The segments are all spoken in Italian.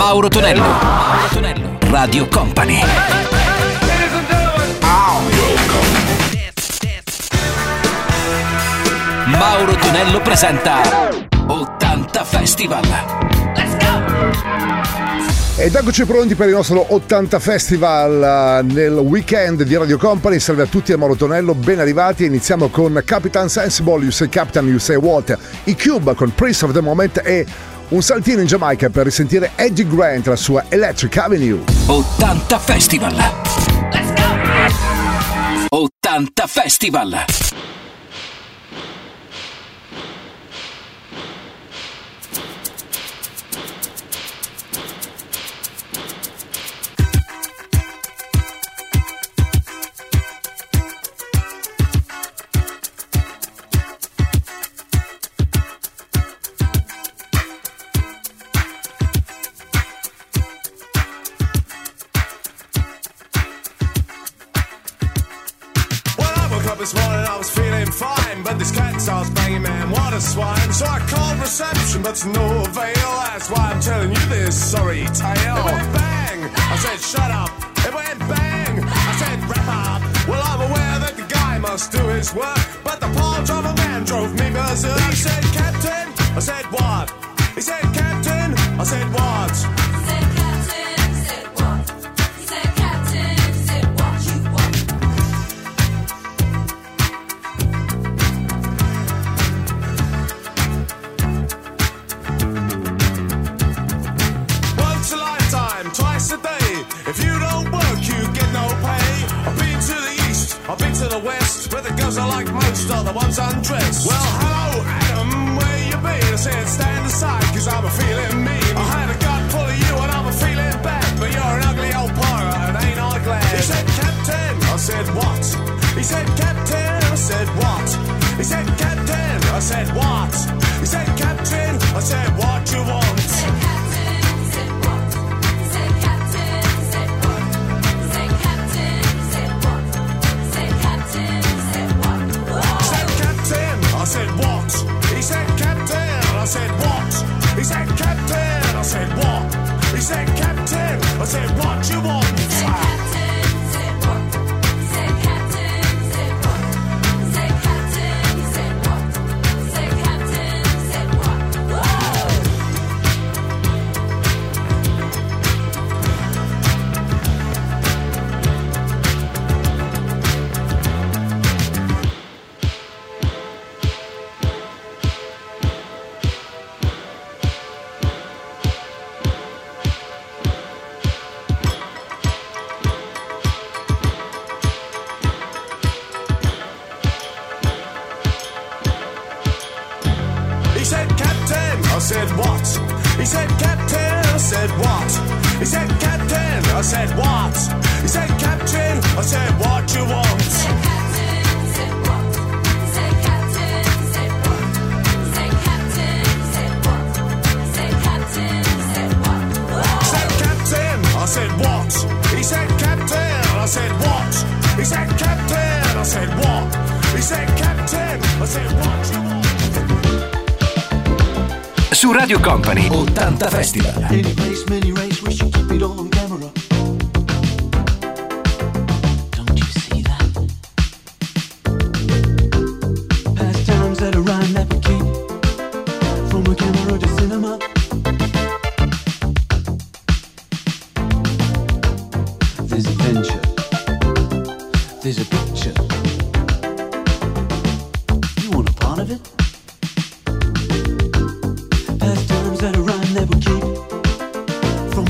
Mauro Tonello. Mauro Tonello. Radio Company. Mauro Tonello presenta 80 Festival. Ed eccoci pronti per il nostro 80 Festival uh, nel weekend di Radio Company. Salve a tutti, a Mauro Tonello, ben arrivati. Iniziamo con Capitan Sensible, You Say Captain, You Say What, i Cube con Prince of the Moment e un saltino in Giamaica per risentire Eddie Grant, la sua Electric Avenue. 80 Festival. Let's go! 80 Festival. He said, Captain. I said, what? He said, Captain. I said, what?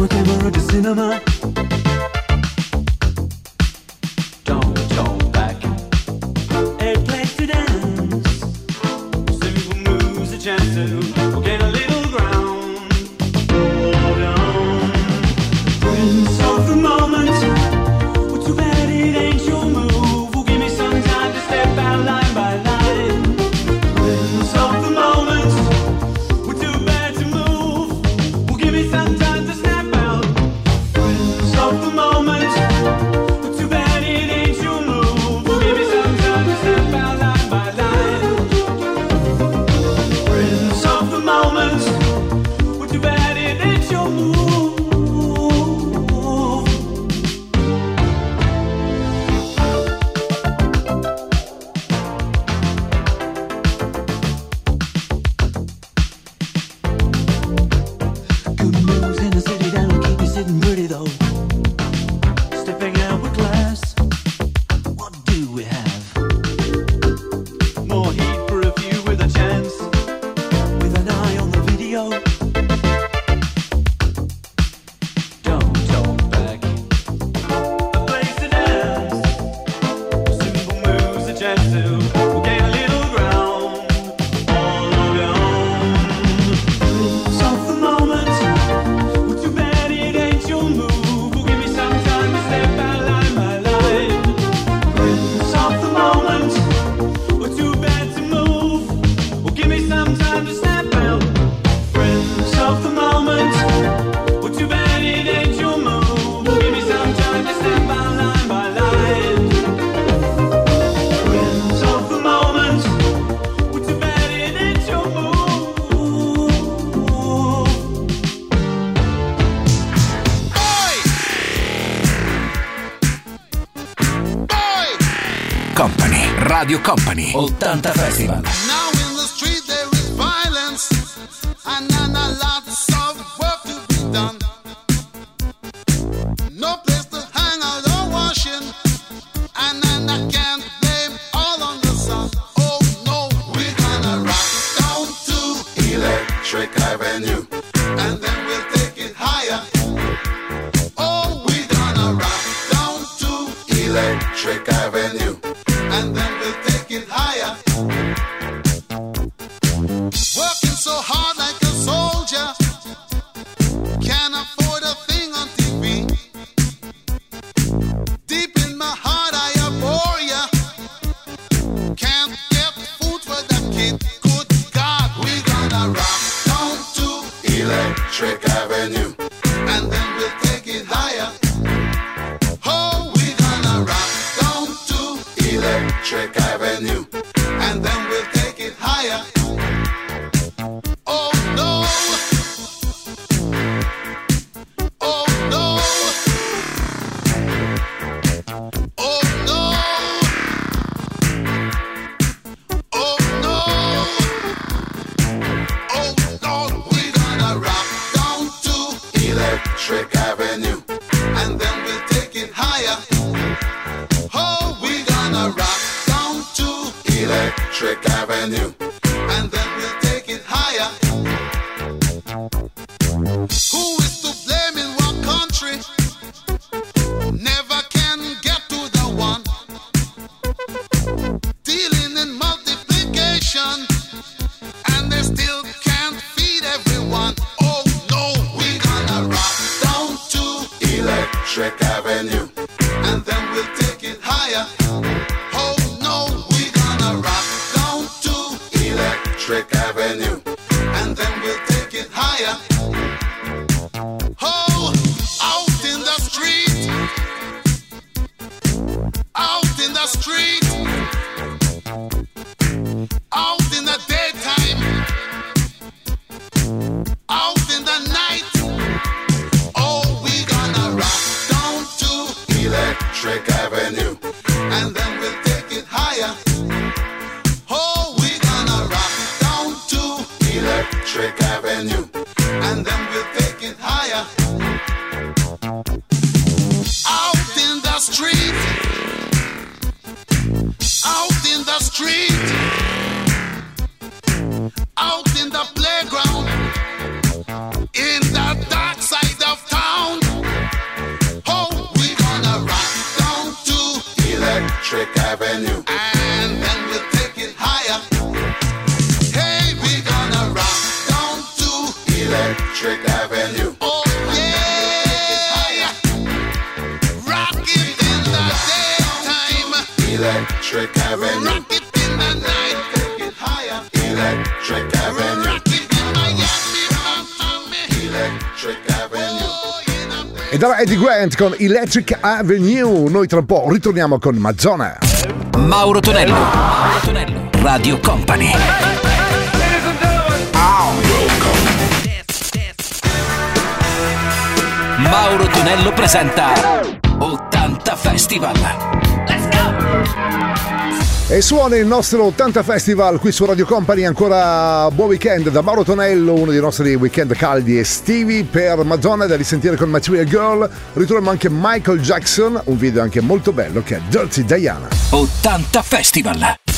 Broken world to cinema. Company 80 Festival. No! con Electric Avenue. Noi tra un po' ritorniamo con Mazzona. Mauro Tonello, Mauro Tonello, Radio Company. Mauro Tonello presenta 80 Festival. E suona il nostro 80 Festival qui su Radio Company, ancora buon weekend da Mauro Tonello, uno dei nostri weekend caldi estivi per Madonna da risentire con Material Girl. Ritroviamo anche Michael Jackson, un video anche molto bello che è Dirty Diana. 80 Festival!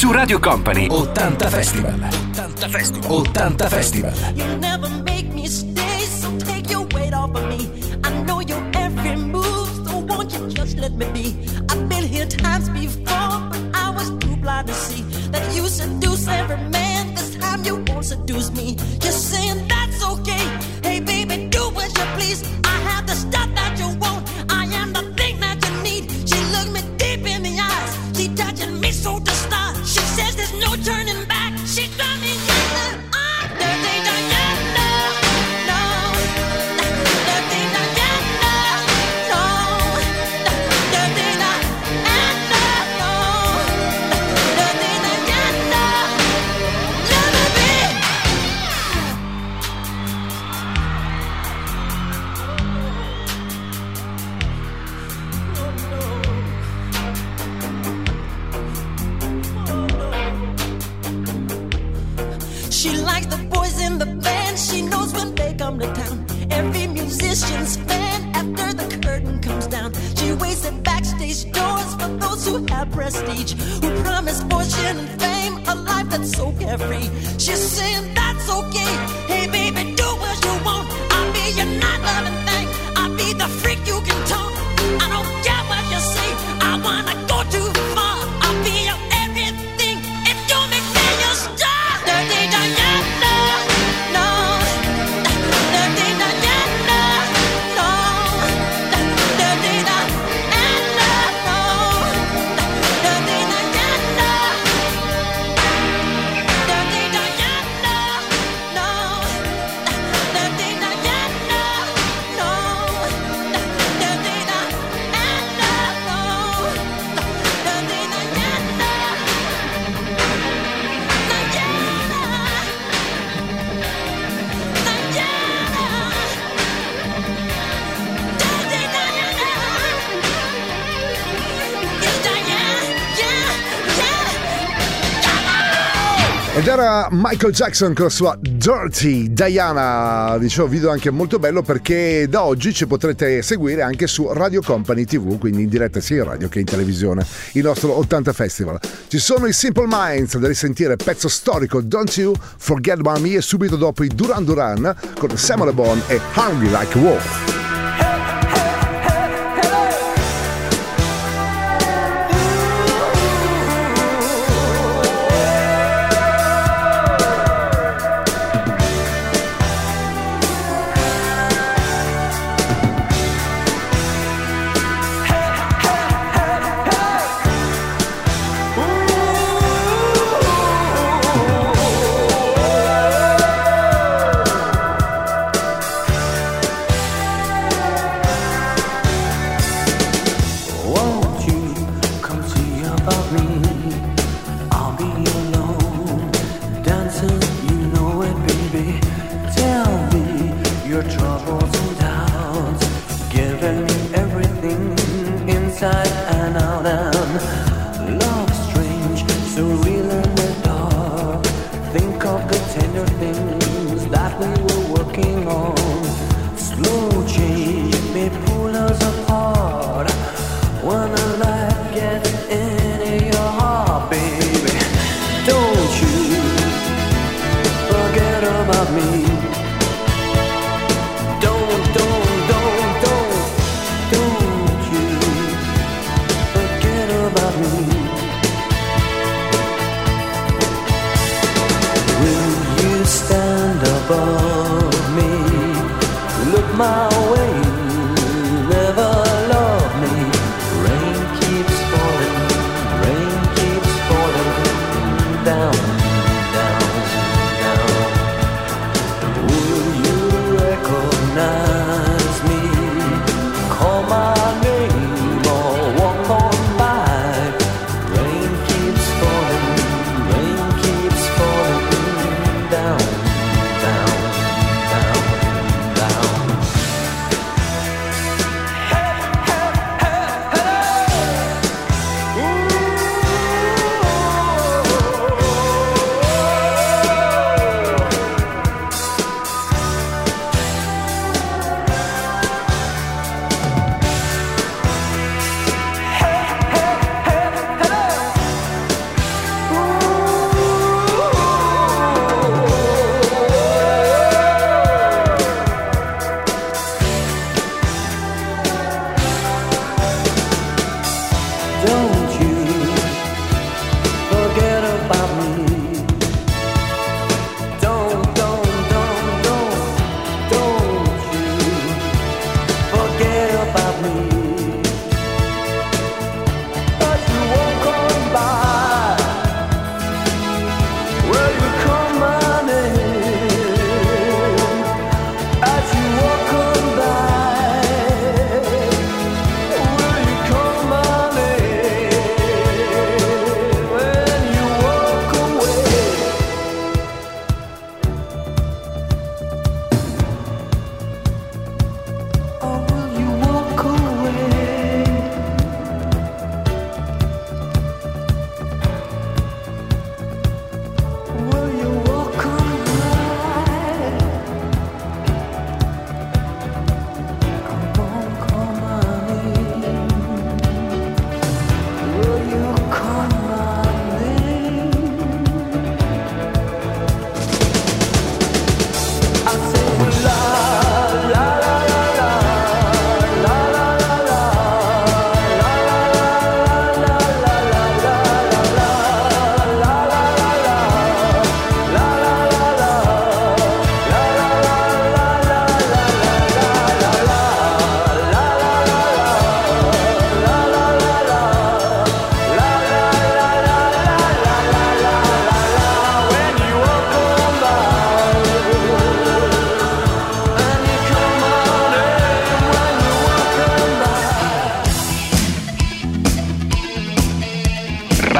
Su Radio Company 80 Festival. 80 Festival. 80 Festival. You never make me stay, so take your weight off of me. I know your every move, so won't you just let me be? I've been here times before, but I was too blind to see that you seduce every who promise fortune and fame, a life that's so carefree. She's saying that's okay. Hey, baby, do what you want. I'll be your night loving thing. I'll be the freak you can talk. I don't care what you say. I wanna Ed era Michael Jackson con la sua Dirty Diana, dicevo video anche molto bello perché da oggi ci potrete seguire anche su Radio Company TV, quindi in diretta sia in radio che in televisione, il nostro 80 Festival. Ci sono i Simple Minds da risentire, pezzo storico Don't You Forget About Me e subito dopo i Duran Duran con Samuel Bon e Hungry Like Wolf. Above me? Look my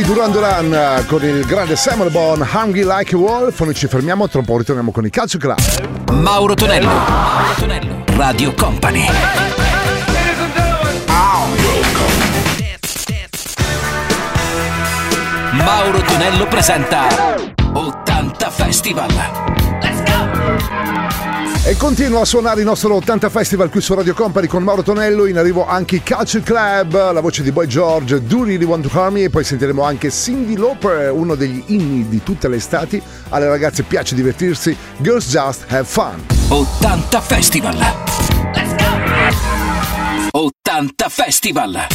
i Duran Duran eh, con il grande Samuel Bone, Hungry Like a Wolf. Noi ci fermiamo, tra un po' ritorniamo con il calcio club. Mauro Tonello, Mauro Tonello, Radio Company. Mauro Tonello presenta 80 Festival. Let's go! E continua a suonare il nostro 80 Festival qui su Radio Company con Mauro Tonello, in arrivo anche i Culture Club, la voce di Boy George, Do Really Want to Harm Me e poi sentiremo anche Cindy Lauper, uno degli inni di tutte le estati. Alle ragazze piace divertirsi, Girls Just Have Fun. 80 Festival! Let's go! 80 Festival!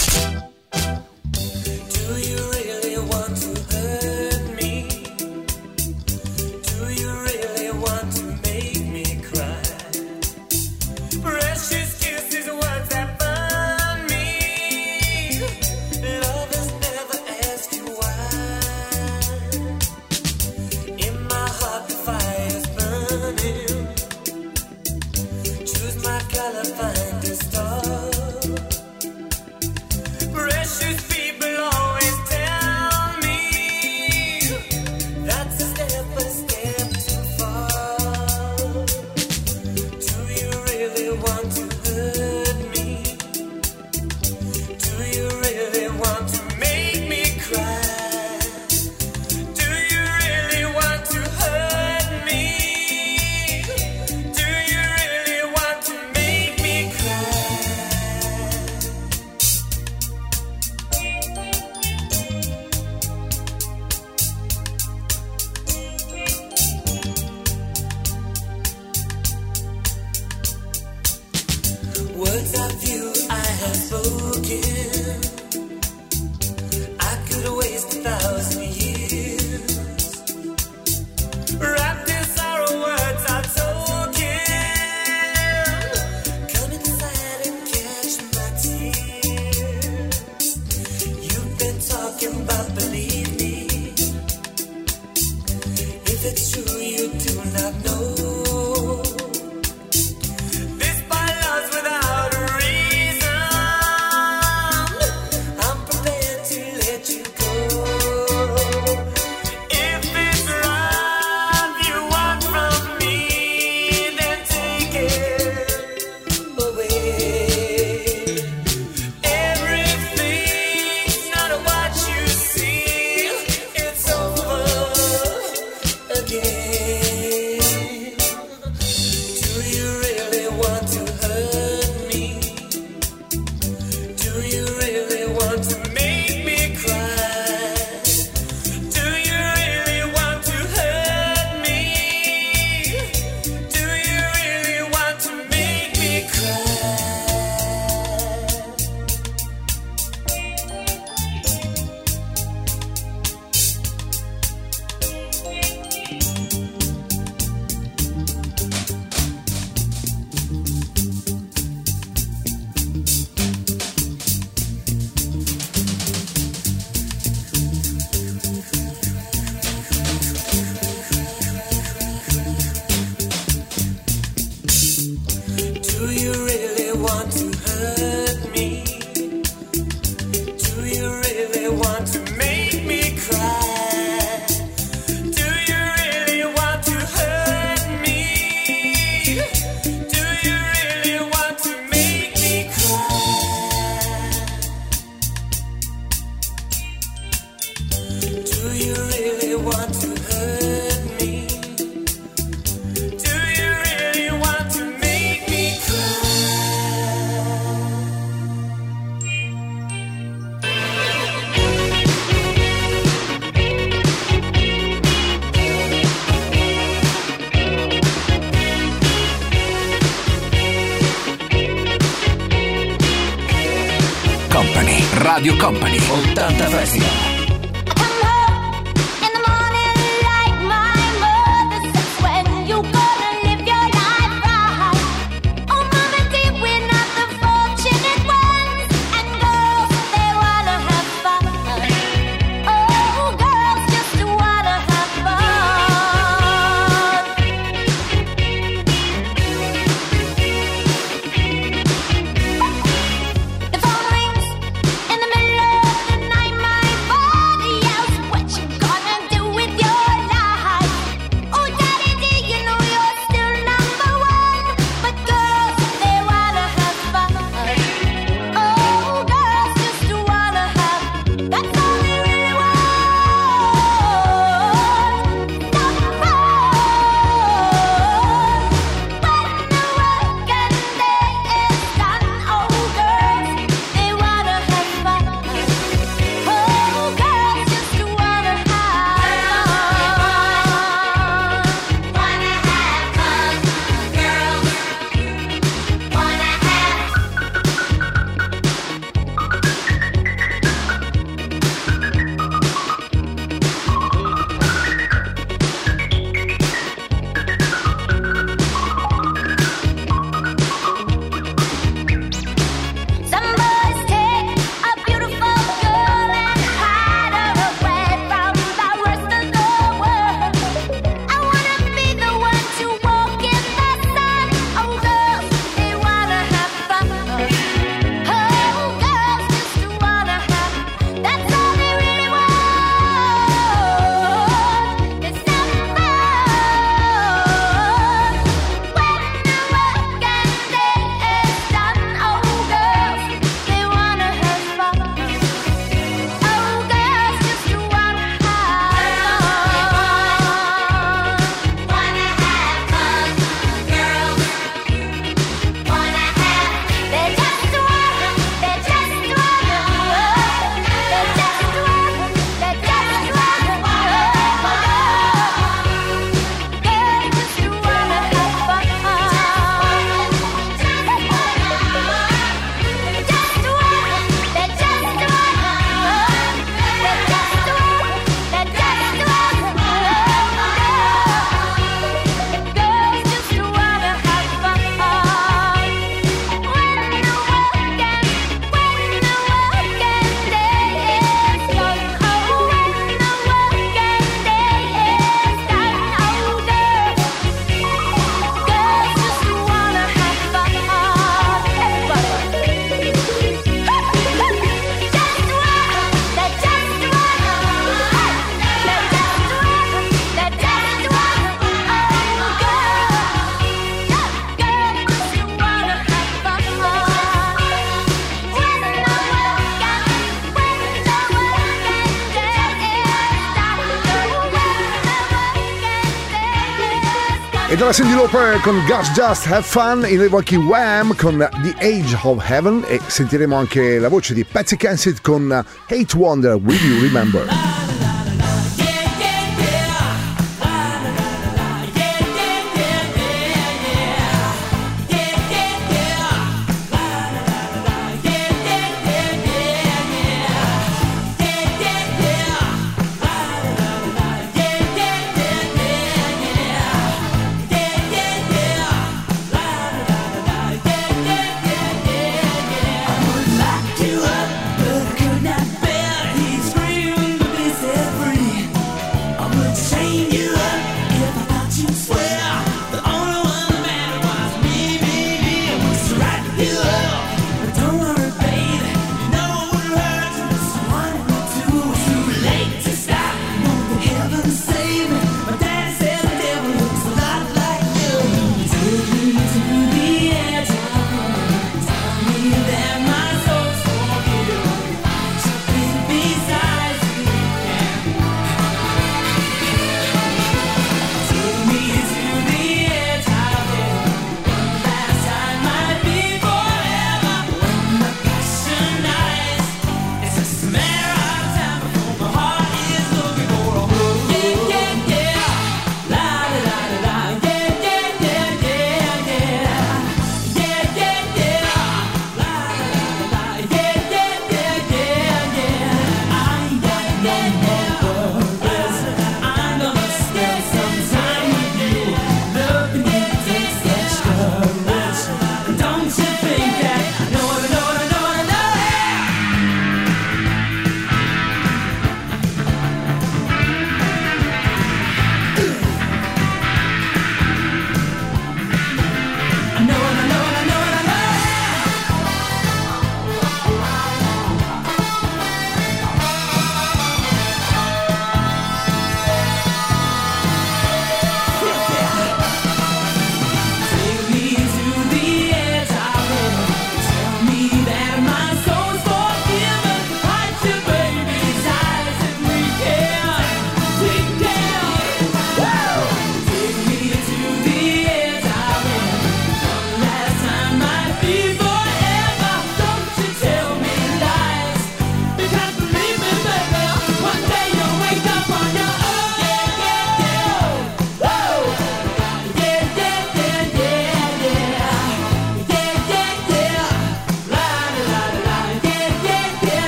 c'era Cindy Loper con Gus Just Have Fun, in arrivo anche Wham con The Age of Heaven e sentiremo anche la voce di Patsy Kensit con Hate Wonder Will You Remember.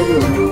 Shalom.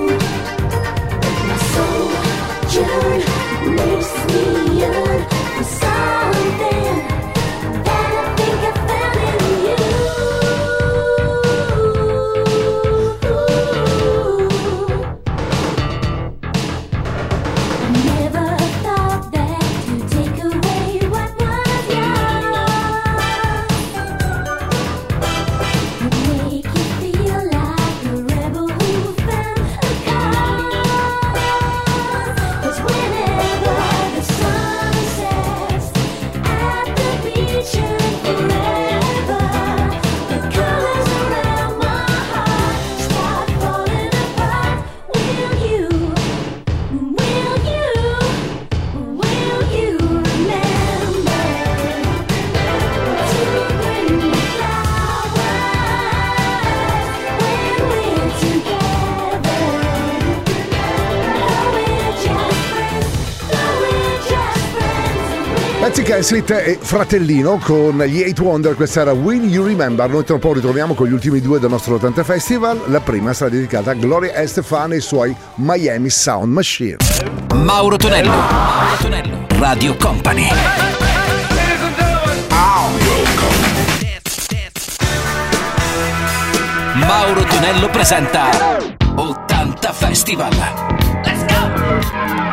Exit e Fratellino con gli 8 Wonder, questa era Will You Remember. Noi tra un po' ritroviamo con gli ultimi due del nostro 80 Festival. La prima sarà dedicata a Gloria Estefan e i suoi Miami Sound Machine. Mauro Tonello, Mauro Tonello, Radio Company. Mauro Tonello presenta 80 Festival. Let's go!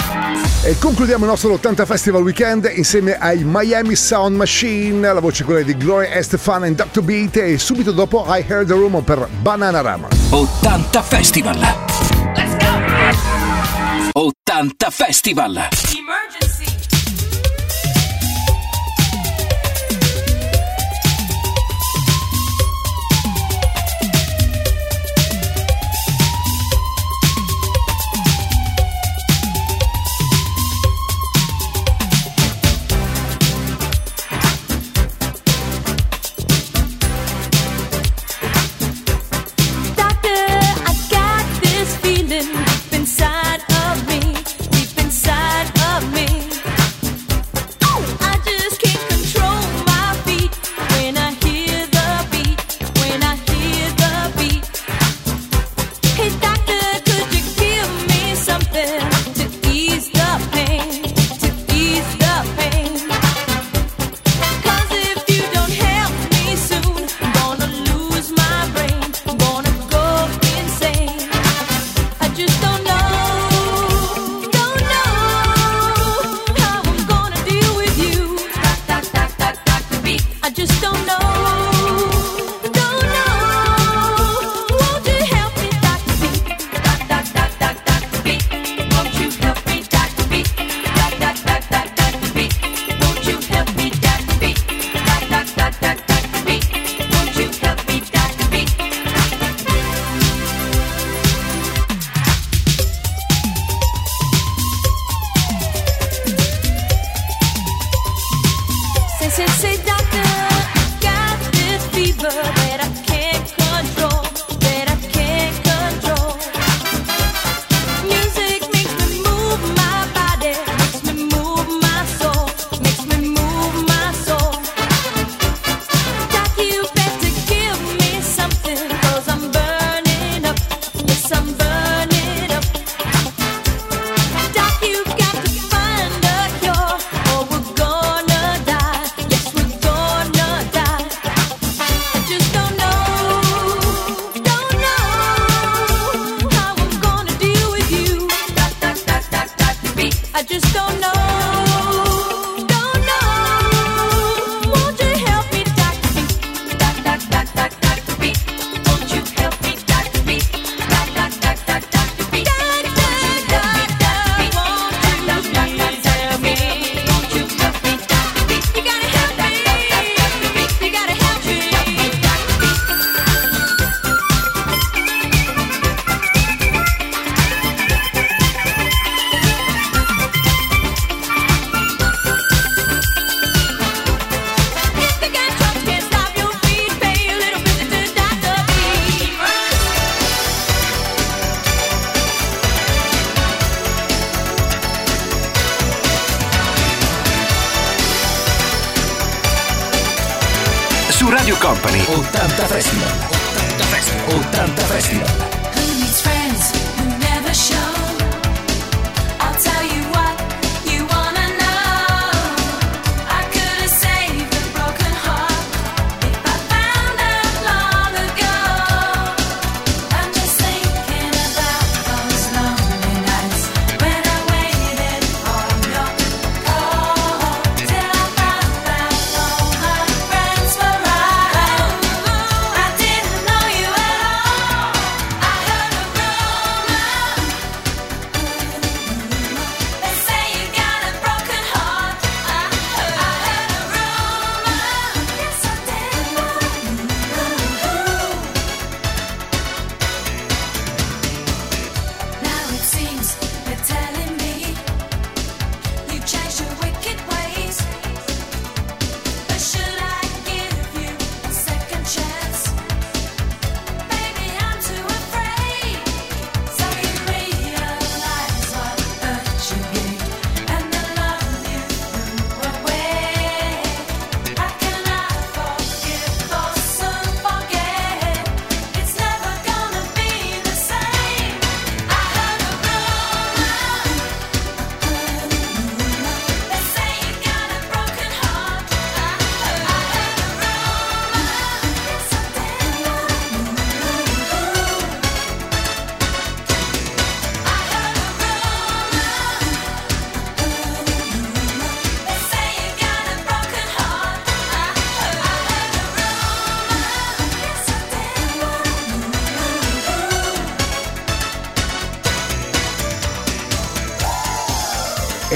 E concludiamo il nostro 80 Festival Weekend insieme ai Miami Sound Machine, la voce quella di Gloria Estefan e Dr. Beat e subito dopo I Heard the Rumor per Banana Rama. 80 Festival! Let's go! 80 Festival! Emergency.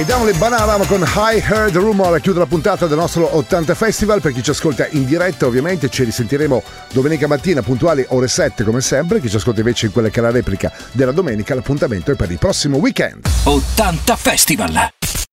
Down le Banana con High Heard Rumor chiude la puntata del nostro 80 Festival. Per chi ci ascolta in diretta, ovviamente ci risentiremo domenica mattina puntuali ore 7 come sempre. Chi ci ascolta invece in quella che è la replica della domenica, l'appuntamento è per il prossimo weekend. 80 Festival!